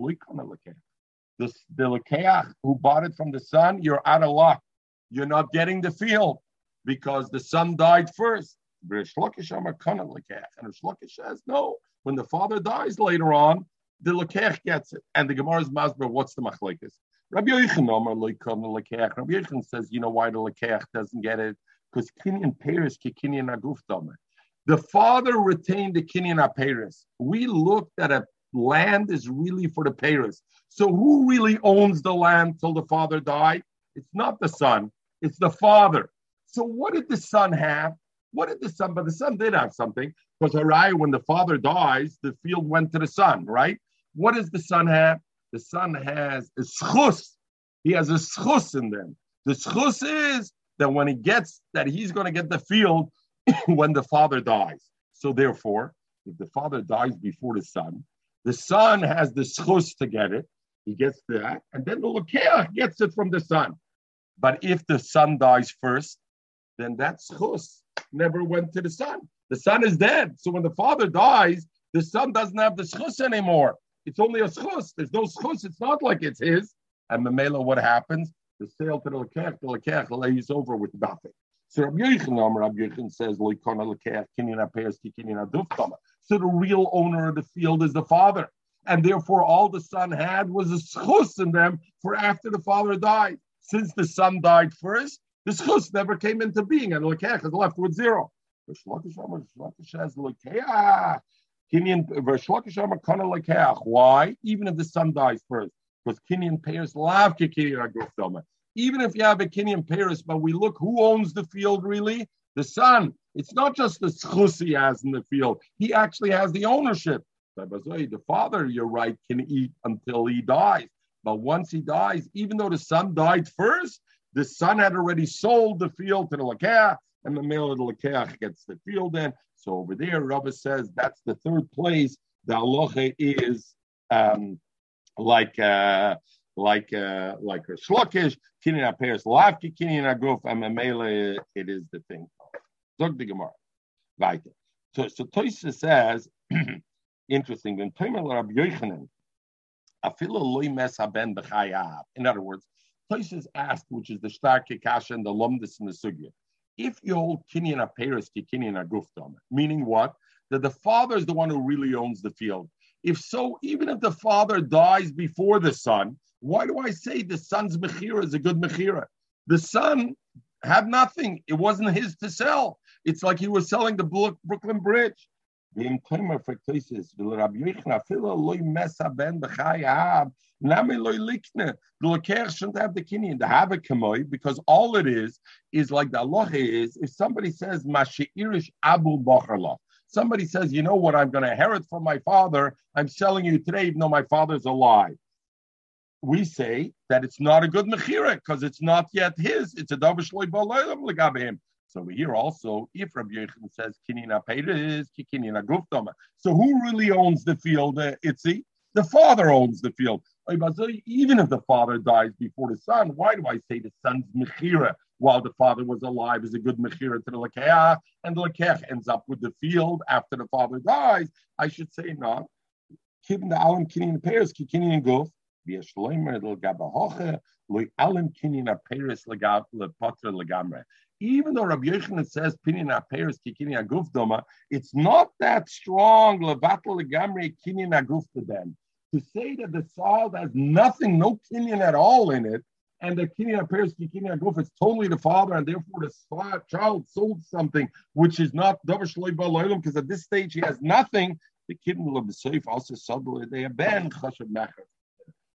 Speaker 1: the, the Lekeach who bought it from the son, you're out of luck. You're not getting the field because the son died first. And Shlokish says, no, when the father dies later on, the lekech gets it. And the Gemara's masber, what's the machlekes? Rabbi Yochanan um, Rabbi Yochanan says, you know why the lekech doesn't get it? Because kinyan peris kinyan aguf The father retained the kinyan peris. We looked at a land is really for the peris. So who really owns the land till the father died? It's not the son, it's the father. So what did the son have? What did the son? But the son did have something because Harai, when the father dies, the field went to the son, right? What does the son have? The son has a schus. He has a schus in them. The schus is that when he gets that he's going to get the field when the father dies. So therefore, if the father dies before the son, the son has the schus to get it. He gets that, and then the Lukeach gets it from the son. But if the son dies first, then that schus never went to the son. The son is dead. So when the father dies, the son doesn't have the schus anymore. It's only a schus. There's no schus. It's not like it's his. And Mamela, what happens? The sale to the lekech, the lekech lays over with nothing. So Rabbi Yechon, Rabbi Yechon says, Loikona lekech, kinyan adufkama. So the real owner of the field is the father. And therefore, all the son had was a schus in them for after the father died. Since the son died first, the schus never came into being, and the lekech is left with zero. Kinyan uh, Why? Even if the son dies first, because Kinyan payers lav Kinyan Even if you have a Kinyan payers, but we look who owns the field really? The son. It's not just the schus he has in the field. He actually has the ownership. The father, you're right, can eat until he dies. But once he dies, even though the son died first, the son had already sold the field to the Lakah, and the male of the Lakah gets the field in. So over there, Rabbi says that's the third place. The aloha is um, like uh, like uh, like a shlokish kinyan appears lavki kinyan aguf and memele. It is the thing. Zog the Gemara. Weiter. So so Toysa says interesting. When Toyma Rabbi Yochanan afilo loy mes haben b'chayav. In other words, Toysa asked, which is the starke kasha and the lomdis in the sugya if you hold kinyan aperis ki kinyan aguftam, meaning what? That the father is the one who really owns the field. If so, even if the father dies before the son, why do I say the son's mechira is a good mechira? The son had nothing. It wasn't his to sell. It's like he was selling the Brooklyn Bridge. ואם תאמר פרקטויסס, ולרבי יוחנן, אפילו לא ימס הבן בחייו, למה לא יליקנה? The לקח shouldn't have the kinyan, to have a kamoi, because all it is, is like the Allah is, if somebody says, Mashi'irish Abu Bakharla, somebody says, you know what, I'm going to inherit from my father, I'm selling you today, even though my father's alive. We say that it's not a good mechira because it's not yet his. It's a davar shloi ba'olam legabim. So we hear also, if Rabbi Yechon says kinina peiris, kinina guftama. So who really owns the field? Uh, Itzi, the father owns the field. Even if the father dies before the son, why do I say the son's mechira while the father was alive is a good mechira to the lekeach, and the lekeach ends up with the field after the father dies? I should say not. Kibn the alim kinin peiris kinin guf. Even though Rabbi Yochanan says pinion aperis kikini aguf doma, it's not that strong levatel legamre kinyan aguf to them. To say that the child has nothing, no kinyan at all in it, and the kinyan aperis kikini aguf is totally the father, and therefore the child sold something which is not davar because at this stage he has nothing. The kid will be safe also suddenly they have been chashav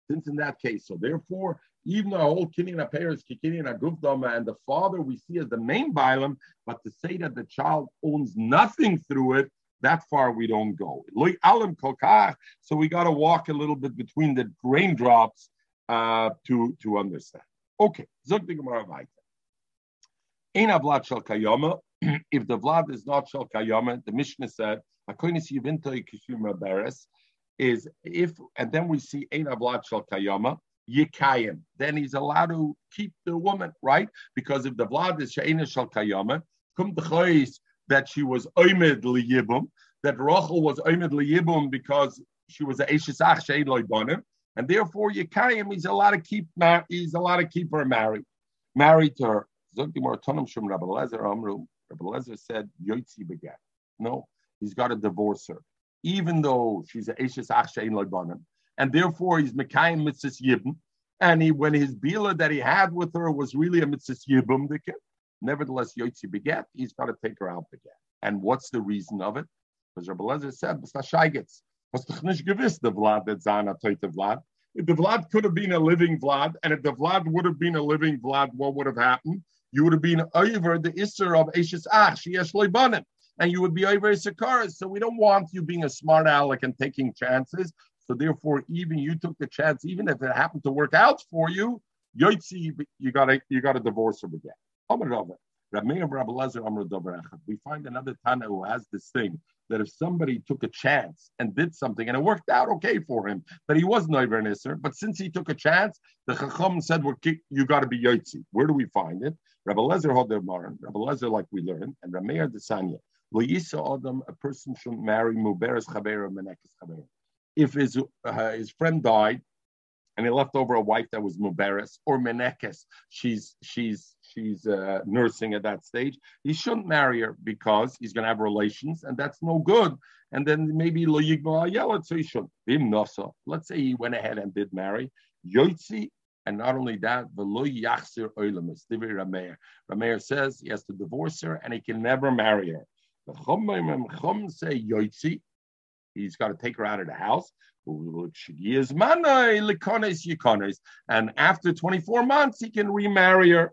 Speaker 1: since in that case. So therefore, even though whole kinyan appears kinyan agufdama and the father we see as the main bilam, but to say that the child owns nothing through it, that far we don't go. So we got to walk a little bit between the raindrops uh, to to understand. Okay, If the vlad is not shal kayama, the Mishnah said, is if, and then we see Ein Avlat Shal Kayama, Yikayim. Then he's allowed to keep the woman, right? Because if the Vlad is She'ena Shal Kayama, the that she was Oimed Liyibum, that Rachel was Oimed Liyibum because she was a Eshesach She'en Loibonim, and therefore Yikayim, he's allowed to keep, he's allowed to keep her married, married to her. Zogdimor Tonim Shum Rabbi Lezer Amru. Rabbi Lezer said, Yotzi begat. No, he's got to divorce her even though she's a Eshes Achshein Loibanim, and therefore he's Mekayim Mitzvah Yibn, and he, when his Bila that he had with her was really a Mitzvah Yibum, nevertheless, Yotzi beget, he's got to take her out beget. And what's the reason of it? Because Rabbi Lezer said, doch nicht gewiss, the Vlad that Zana Toite Vlad. If the Vlad could have been a living Vlad, and if the Vlad would have been a living Vlad, what would have happened? You would have been over the Isser of Eshes Ach, Sheyesh Leibanim and you would be over Sakaris. So we don't want you being a smart aleck and taking chances. So therefore, even you took the chance, even if it happened to work out for you, Yoitzi, you gotta you gotta divorce him again. We find another Tana who has this thing that if somebody took a chance and did something and it worked out okay for him, that he was Noiver Nisser, but since he took a chance, the Chacham said, well, you got to be Yotzi. Where do we find it? Rabbi Lezer Hoder Maran, Rabbi Lezer, like we learned, and Rameir Desanya. Adam, a person should marry Muberes Chabera Menekes Chabera. If his uh, his friend died and he left over a wife that was Muberes or Menekes, she's she's she's uh, nursing at that stage, he shouldn't marry her because he's going to have relations and that's no good. And then maybe Lo Yigma so he shouldn't. Let's say he went ahead and did marry. Yotzi and not only that, Rameir. Rameir says he has to divorce her and he can never marry her. The Chum say Yoitzi, he's got to take her out of the house. And after 24 months, he can remarry her.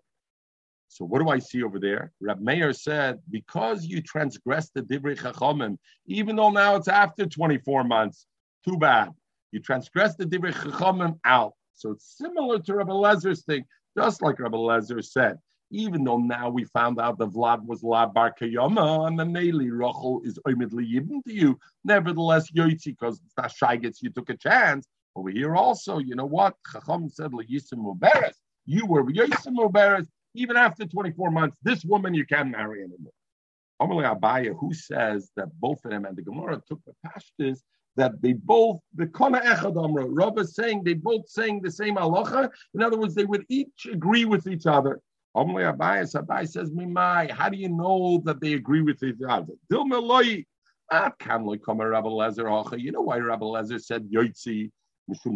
Speaker 1: So what do I see over there? Rab Meir said, because you transgressed the Divrei Chachamim, even though now it's after 24 months, too bad. You transgressed the Divrei Chachamim out. So it's similar to Rabbi Lezer's thing, just like Rabbi Lezer said even though now we found out that Vlad was La Bar Kayama and the Neli Rachel is immediately given to you. Nevertheless, Yoitzi, because Tashai gets you took a chance. Over here also, you know what? Chacham said Yisim Muberes. You were Yisim Muberes. Even after 24 months, this woman you can't marry anymore. Amalei Abaya, who says that both of them and the Gemara took the pashtas that they both the Kona Echad Amra, is saying they both saying the same halacha. In other words, they would each agree with each other. Abai says, Mimai, how do you know that they agree with each other? Ah, can like come Rabbi Lezer. You know why Rabbi Lezer said Yotzi because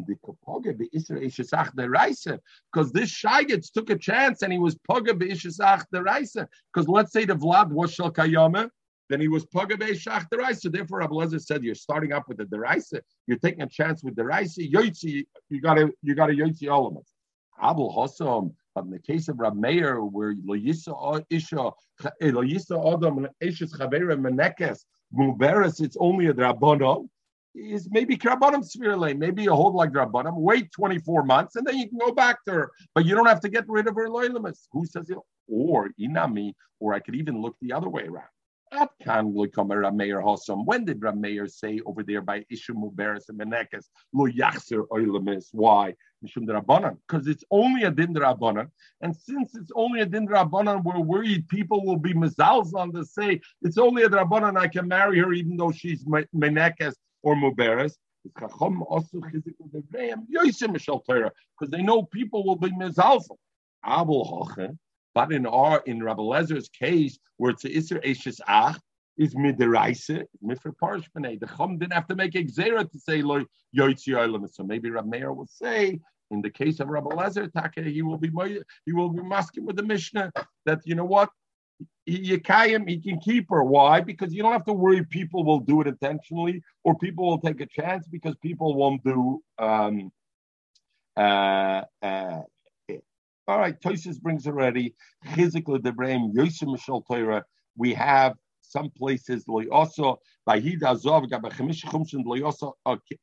Speaker 1: this Shagetz took a chance and he was Paga Be'ishasach the Raisa. Because let's say the Vlad was Shal Kayama, then he was Paga Be'ishach the Raisa. Therefore, Rabbi Lezer said, You're starting up with the Deraisa, you're taking a chance with the Raisa. Yotzi, you got to you got to Yotzi elements. Abul Hossam, but in the case of Rab Meir, where Loyisa Isha, eh, Loyisa Adam, Ishas Chavera Menekes, Muberes, it's only a Drabono is maybe Krabanim Svirle, maybe you hold like Rabbanim, wait 24 months, and then you can go back to her. But you don't have to get rid of her loyalimus. Who says it? Or Inami, or I could even look the other way around. At kan Rameir Hossam. When did Rameir say over there by Ishum Muberes and Menekes, Lo Yachser Oilamis? Why? Because it's only a Din Rabbanan. And since it's only a Din Rabbanan, we're worried people will be mizals on to say it's only a Rabbanan, I can marry her even though she's Menekes or Muberes. Because they know people will be mizalzel. But in our in Rabbi Lezer's case, where it's a Isser Eshes Ach, is midiraisa, mifra parshmanei. The Chum didn't have to make exera to say lo yoitzi oilam. So maybe Rabbi Meir will say, in the case of Rabbi Lezer, he will be he will be masking with the Mishnah that you know what him, he can keep her. Why? Because you don't have to worry people will do it intentionally or people will take a chance because people won't do. Um, uh, uh, All right, Tosis brings already. Chizikla Debrahim, Yosem Mishal Torah. We have some places also Bahid Azov Gabachemish Chumshin Loyoso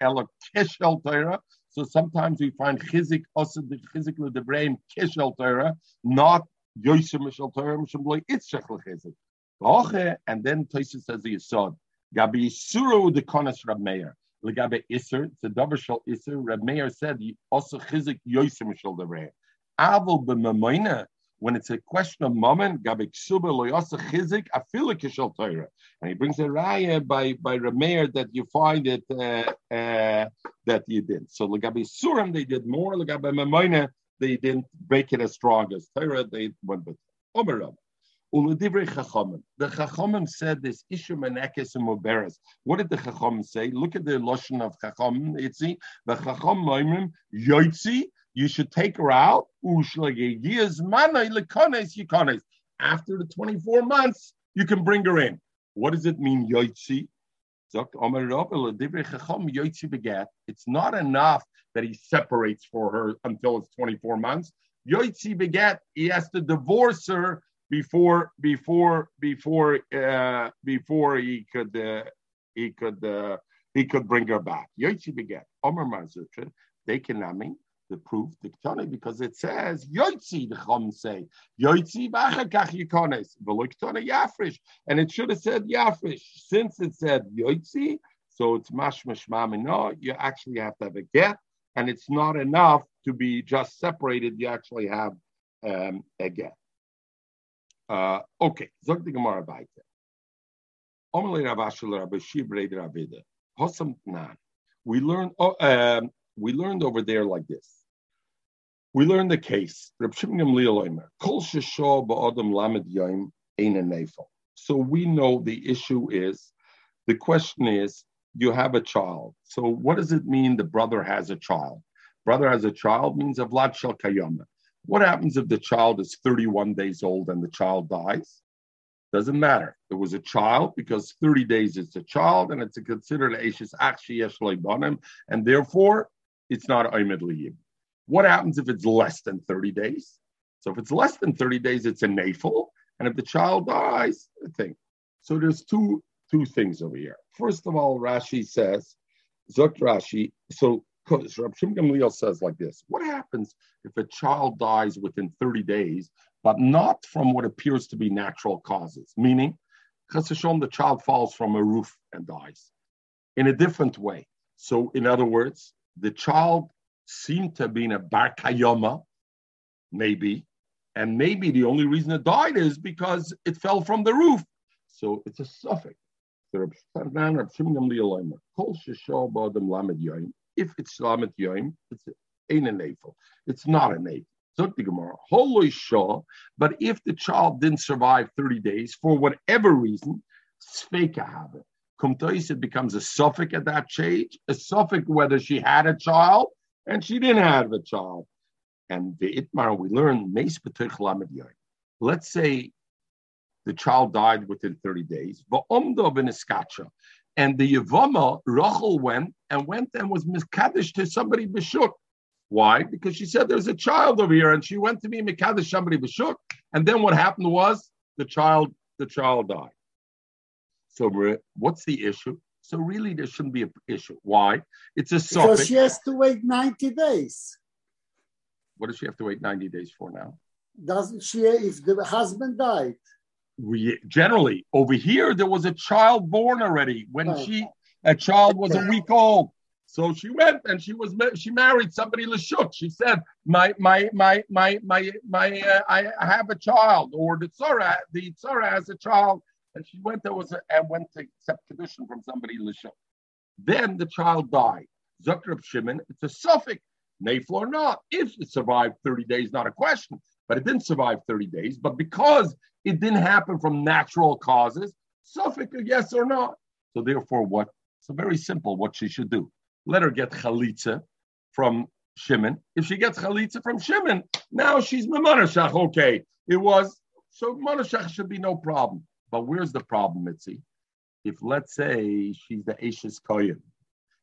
Speaker 1: Elo Keshel Torah. So sometimes we find Chizik also the Chizik Debrahim Keshel Torah, not Yosem Mishal Torah Mishal Bloy Itzchak Lechizik. And then Tosis says the Yisod. Gabi Suru the Konas Rab Meir. Legabe Isser, a double shal Isser. Rab Meir said also Chizik Yosem Mishal Debrahim. Avol b'mamoina, when it's a question of moment, gabik suba loyasa chizik kishal Torah, and he brings a raya by by Rameir that you find it uh, uh, that you did. So legabi suram they did more. Legabi mamoina they didn't break it as strong as Torah. They went with Omer Uladivrei Chachamim. The Chachamim said this issue menekes and. What did the Chachamim say? Look at the lotion of Chachamim. Itzi the Chacham Yotzi you should take her out. After the 24 months, you can bring her in. What does it mean, Yoitzi? It's not enough that he separates for her until it's 24 months. Yoitzi beget, he has to divorce her before before before uh, before he could uh, he could uh, he could bring her back. Yoitzi beget. Omer they can the proof diktani because it says yotzi the chum say. Yotzi b'achakach yikones v'loiktona yafrish and it should have said yafrish since it said yotzi so it's mashmash no you actually have to have a get and it's not enough to be just separated you actually have um, a get. Uh, okay zog the gemara weiter. Omelei Ravashel Rabbi Shibrei Hosam Nan we learn oh, um, we learned over there like this. We learned the case. So we know the issue is, the question is, you have a child. So what does it mean the brother has a child? Brother has a child means a vlad shel kayama. What happens if the child is 31 days old and the child dies? Doesn't matter. It was a child because 30 days is a child and it's a considered Ashes Akshi and therefore it's not Aymed Liyib. What happens if it's less than 30 days? So if it's less than 30 days, it's a nafel. And if the child dies, a thing. So there's two two things over here. First of all, Rashi says, Zok Rashi, so Rab Shimon Gamliel says like this: What happens if a child dies within 30 days, but not from what appears to be natural causes? Meaning, Chasashon, the child falls from a roof and dies in a different way. So, in other words, the child seemed to have been a bar kayama, maybe, and maybe the only reason it died is because it fell from the roof. So it's a suffix. If it's lamed yoim, it's ain't an nafel. It's not a nafel. Holy shaw, but if the child didn't survive 30 days for whatever reason, sveka have it. Kumtois, it becomes a suffix at that stage, a suffix whether she had a child and she didn't have a child. And the Itmar, we learn, let's say the child died within 30 days, and the Yavama, Rachel went and went and was miskadish to somebody b'shuk. Why? Because she said there's a child over here, and she went to be mikdash somebody b'shuk, and then what happened was the child the child died. So what's the issue? So really, there shouldn't be an issue. Why? It's a suffix.
Speaker 3: Because she has to wait 90 days.
Speaker 1: What does she have to wait 90 days for now?
Speaker 3: Doesn't she, if the husband died?
Speaker 1: We, generally, over here, there was a child born already when
Speaker 3: Right.
Speaker 1: she, a child was a week old. So she went and she was she married somebody Lashuk. She said, "My my my my my my uh, I I have a child," or the tzara the tzara has a child, and she went there was a, and went to accept condition from somebody Lashuk. Then the child died. Zukrab Shimon, it's a suffix, nafel or not. If it survived 30 days, not a question, but it didn't survive 30 days. But because it didn't happen from natural causes, suffix, yes or not. So therefore, what? So very simple. What she should do? Let her get chalitza from Shimon. If she gets chalitza from Shimon, now she's mamanashach. Okay, it was so manashach should be no problem. But where's the problem, Mitzi? If let's say she's the Ashes Kohen,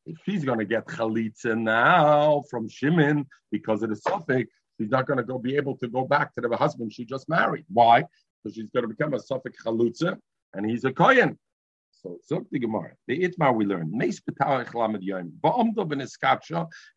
Speaker 1: if she's going to get chalitza now from Shimon because of the suffix, she's not going to go be able to go back to the husband she just married. Why? Because she's going to become a suffix chalutza, and he's a Kohen. So, so the Gemara, the Itmar we learn, Meis B'Tarech Lamed Yom, Ba'amdo Ben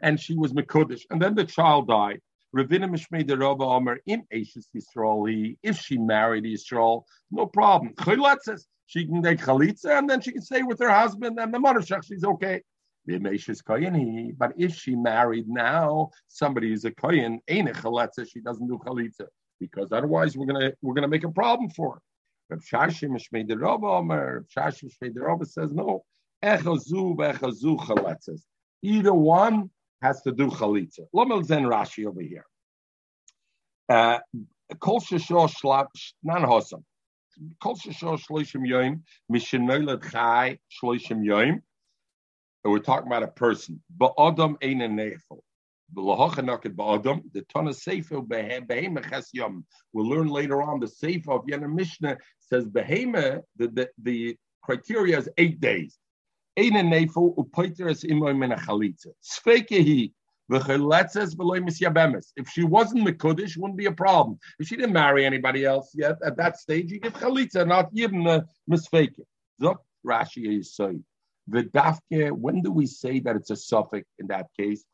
Speaker 1: and she was Mekudesh, and then the child died. Ravina Mishmei de Rava Omer, Im Eishes Yisrael, if she married Yisrael, no problem. Chayletzes, she can take chalitza, and then she can stay with her husband, and the mother she's okay. But if she married now, somebody is a Koyen, ain't a chalitza, she doesn't do chalitza, because otherwise we're gonna we're gonna make a problem for her. Rav Shashi Mishmei de Rava Omer, Rav Shashi Mishmei de Rava says no. Echazu v'echazu chalitzas. Either one has to do chalitza. Lomel Zen Rashi over here. Uh, Kol sheshor shlap nan hosam. Kol sheshor shloishim yoim mishin chai shloishim yoim. We're talking about a person. Ba'adam ein a nefel. B'lohachanaket. The ton of sefer yom. We'll learn later on the sefer of Yana Mishnah says behema. The, the the criteria is eight days. Es imoy a chalitza. Sfekehi. V'cheletzes v'loy misyabemes. If she wasn't Mekudish, wouldn't be a problem. If she didn't marry anybody else yet, at that stage, you get chalitza, not even uh, the misfake. Zok Rashi is so. V'dafke, when do we say that it's a suffix in that case?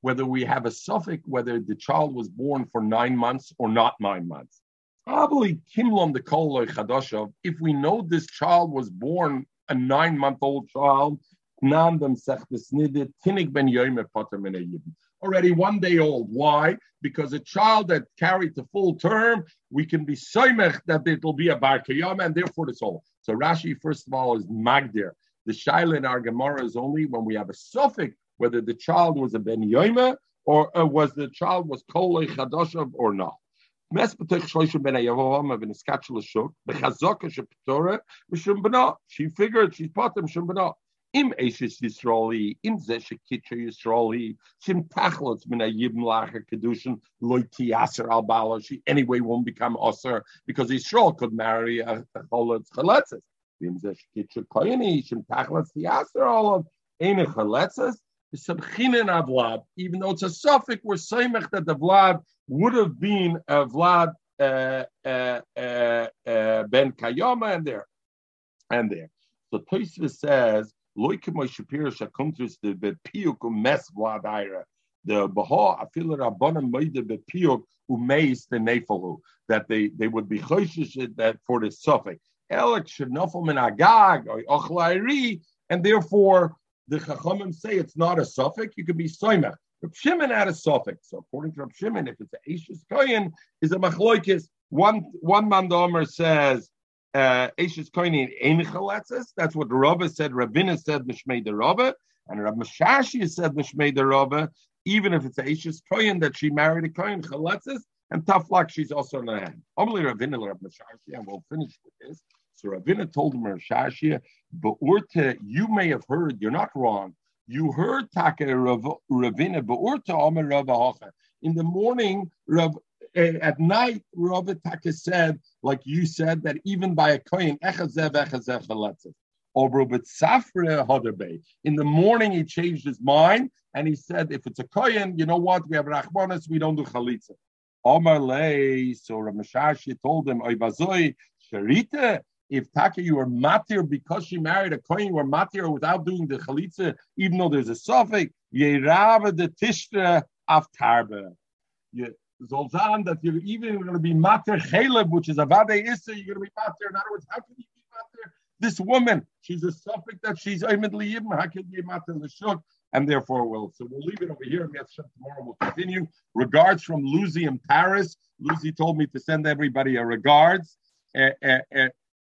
Speaker 1: Whether we have a suffix, whether the child was born for nine months or not nine months. Probably kimlon the koloi chadashav. If we know this child was born a nine-month-old child, nan dem sechtes tinik ben yoime poter min. Already one day old. Why? Because a child that carried the full term, we can be soimech that it'll be a bar and therefore it's all. So Rashi, first of all, is magdir. The shaila in our Gemara is only when we have a suffix, whether the child was a ben yoima or uh, was the child was kolei chadashav or not. Mes b'tech shloishim ben hayavavama ben iskach l'shuk b'chazaka sheptora b'shum b'na. She figured she's potem shum b'na. Im Eishes Yisraeli, im Zeshe Kitcher Yisraeli, Shim Tachlotz Min Yibn Lacher Kedushin, Loy Tiaser Al Bala, she anyway won't become Osir because Yisrael could marry a Cholotz Chaletzes. Im Zeshe Kitcher Koyeni, Shim Tachlotz Tiaser Al of Eine Even though it's a suffix, we're saying that the Vlad would have been a Vlad uh, uh, uh, uh, Ben Kayama and there. And there. So Tosfos says, Loike Moy Shapiro Shakuntrus the Bepiuk Mes Vladaira. The Baha Afila Rabbanim Moide Bepiuk who meis the Nefalu. That they, they would be choishish that for the suffix. Elek Shenofel Min Ochlairi, and therefore the Chachamim say it's not a suffix, you could be Soimach. Reb Shimon had a suffix. So according to Reb Shimon, if it's a Eishus Koyin, is a Machloikis. One one Mandomer says uh Eishus Koyin in Chaletzes. That's what Rabba said. Rabina said Mishmei the Rabba, and Rab Mashashi said Mishmei the Rabba. Even if it's a Eishus Koyin that she married a Koyin Chaletzes, And tough luck, she's also the hand. Omli Ravina Rav Mashashia, and we'll finish with this. So Ravina told him Mashashia, but Urta, you may have heard, you're not wrong. You heard Taka Ravina, but Urta Omer Rav In the morning, Rav, uh, at night, Rav Taka said, like you said, that even by a coin, Echazev, Echazev, Chaletzev. In the morning, he changed his mind and he said, if it's a kohen, you know what? We have rachmanis, we don't do chalitza. Omar lei, so Ramashashi told him, Oivazoi, Sharita, if Taka, you were matir because she married a kohen, you were matir without doing the chalitza, even though there's a suffix, Yerava the Tishra of Tarba. Zolzan, that you're even going to be matir cheleb, which is a vade issa, you're going to be matir. In other words, how can you be matir? This woman, she's a suffix that she's oimedli yibn, how can you be matir l'shuk? and therefore we'll so we'll leave it over here. And yes tomorrow we'll continue. Regards from Lucy in Paris. Lucy told me to send everybody a regards. Uh, uh, uh,